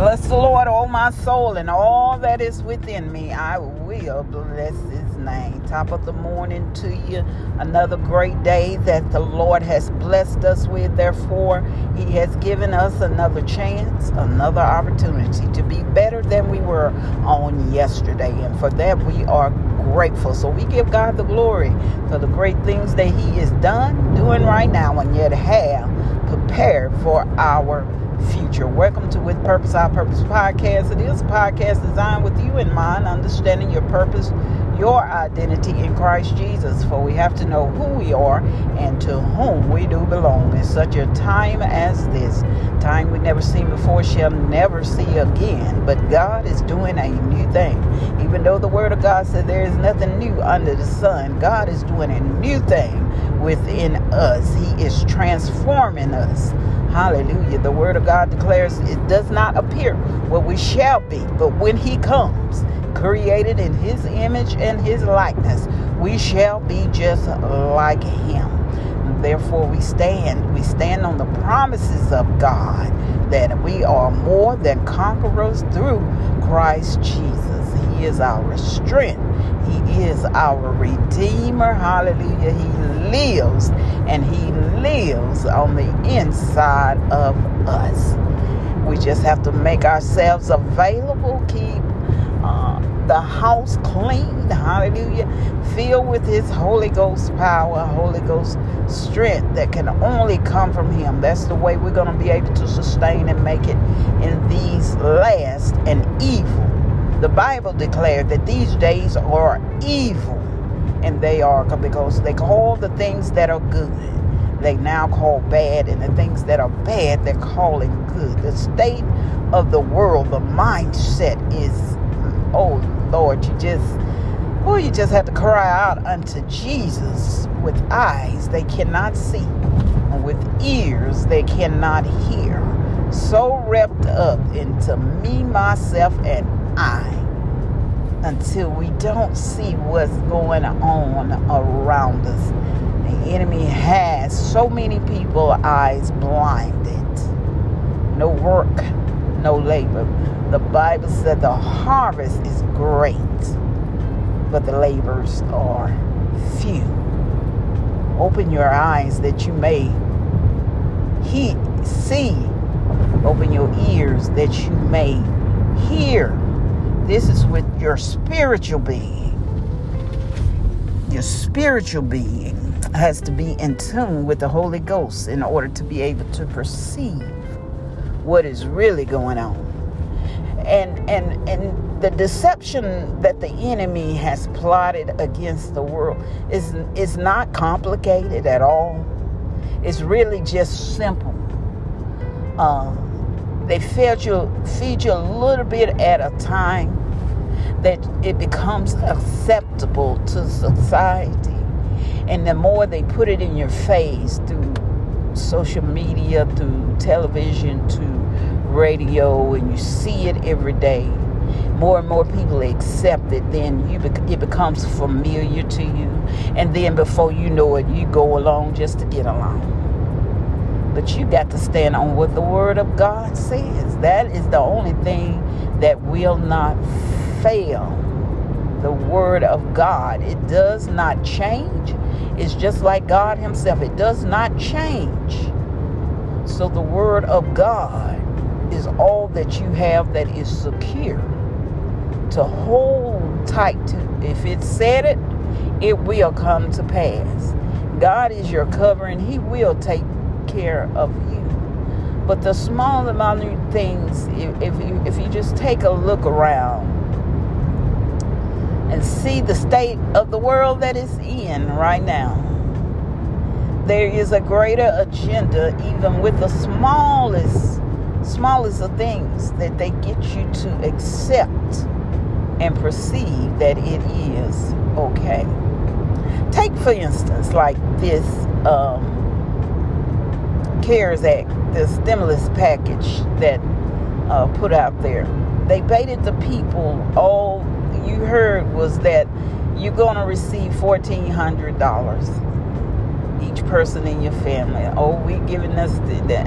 Bless the Lord, oh my soul, and all that is within me. I will bless his name. Top of the morning to you. Another great day that the Lord has blessed us with. Therefore, he has given us another chance, another opportunity to be better than we were on yesterday. And for that, we are grateful. So we give God the glory for the great things that he is done, doing right now, and yet have prepared for our future. Welcome to With Purpose, Our Purpose podcast. It is a podcast designed with you in mind, understanding your purpose, your identity in Christ Jesus. For we have to know who we are and to whom we do belong in such a time as this. Time we never seen before, shall never see again. But God is doing a new thing. Even though the Word of God said there is nothing new under the sun, God is doing a new thing within us. He is transforming us. Hallelujah. The Word of God declares it does not appear what we shall be, but when He comes, created in His image and His likeness, we shall be just like Him. Therefore, we stand. We stand on the promises of God that we are more than conquerors through Christ Jesus. He is our strength. Is our Redeemer. Hallelujah. He lives and He lives on the inside of us. We just have to make ourselves available, keep uh, the house clean. Hallelujah. Filled with His Holy Ghost power, Holy Ghost strength that can only come from Him. That's the way we're going to be able to sustain and make it in these last and evil the Bible declared that these days are evil, and they are because they call the things that are good, they now call bad, and the things that are bad, they're calling good. The state of the world, the mindset is, oh Lord, you just, oh, you just have to cry out unto Jesus with eyes they cannot see, and with ears they cannot hear. So wrapped up into me, myself, and I until we don't see what's going on around us. The enemy has so many people eyes blinded. No work, no labor. The Bible said the harvest is great, but the labors are few. Open your eyes that you may he, see. Open your ears that you may hear this is with your spiritual being. Your spiritual being has to be in tune with the Holy Ghost in order to be able to perceive what is really going on. And and and the deception that the enemy has plotted against the world is is not complicated at all. It's really just simple. Um, they feed you, feed you a little bit at a time that it becomes acceptable to society. And the more they put it in your face through social media, through television, to radio, and you see it every day, more and more people accept it, then you it becomes familiar to you. And then before you know it, you go along just to get along. But you got to stand on what the Word of God says. That is the only thing that will not fail. The Word of God. It does not change. It's just like God Himself. It does not change. So the Word of God is all that you have that is secure to hold tight to. If it said it, it will come to pass. God is your covering. He will take care of you. But the small amount of things, if you, if you just take a look around and see the state of the world that is in right now, there is a greater agenda, even with the smallest, smallest of things, that they get you to accept and perceive that it is okay. Take, for instance, like this. Um, CARES Act, the stimulus package that uh, put out there. They baited the people. All you heard was that you're going to receive $1,400 each person in your family. Oh, we're giving us the, the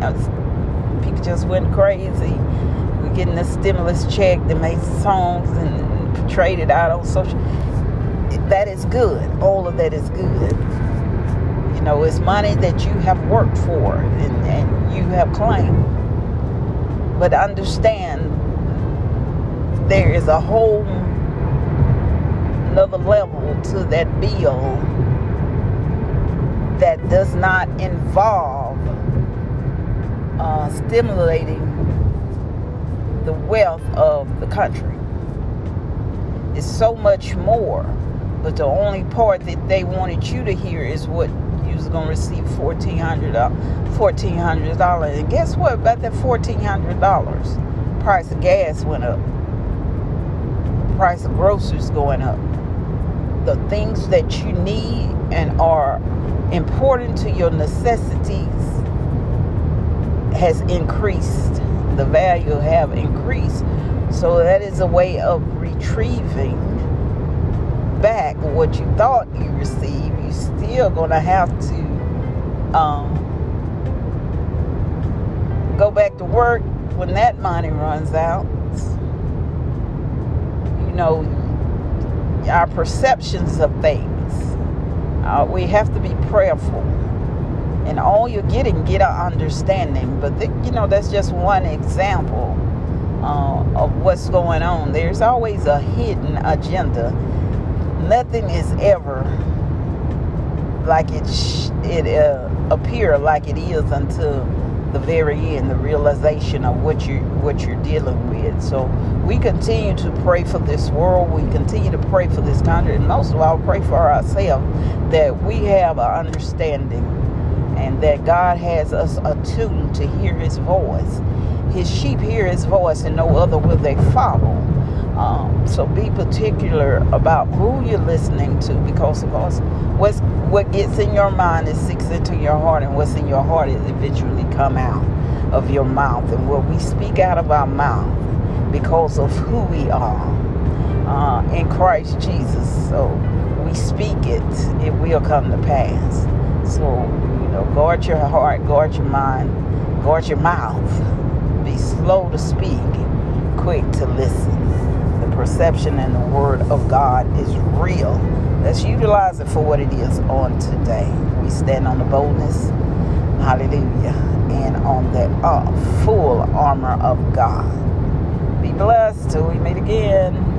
people just went crazy. We're getting the stimulus check. They made songs and portrayed it out on social. That is good. All of that is good. Know, it's money that you have worked for and, and you have claimed. But understand there is a whole another level to that bill that does not involve uh, stimulating the wealth of the country. It's so much more, but the only part that they wanted you to hear is what was gonna receive fourteen hundred uh. And guess what? About that fourteen hundred dollars, price of gas went up. Price of groceries going up. The things that you need and are important to your necessities has increased. The value have increased. So that is a way of retrieving back what you thought you received. You still gonna have to um, go back to work when that money runs out. You know, our perceptions of things uh, we have to be prayerful. And all you're getting, get an understanding. But, the, you know, that's just one example uh, of what's going on. There's always a hidden agenda. Nothing is ever like it, sh- it uh, appear like it is until the very end, the realization of what you what you're dealing with. So we continue to pray for this world. We continue to pray for this country, and most of all, pray for ourselves that we have an understanding and that God has us attuned to hear His voice. His sheep hear His voice, and no other will they follow. Um, so be particular about who you're listening to, because of course, what's what gets in your mind is sinks into your heart, and what's in your heart is eventually come out of your mouth. And what we speak out of our mouth because of who we are uh, in Christ Jesus. So we speak it, it will come to pass. So, you know, guard your heart, guard your mind, guard your mouth. Be slow to speak, quick to listen. The perception and the word of God is real Let's utilize it for what it is on today. We stand on the boldness, hallelujah, and on the uh, full armor of God. Be blessed till we meet again.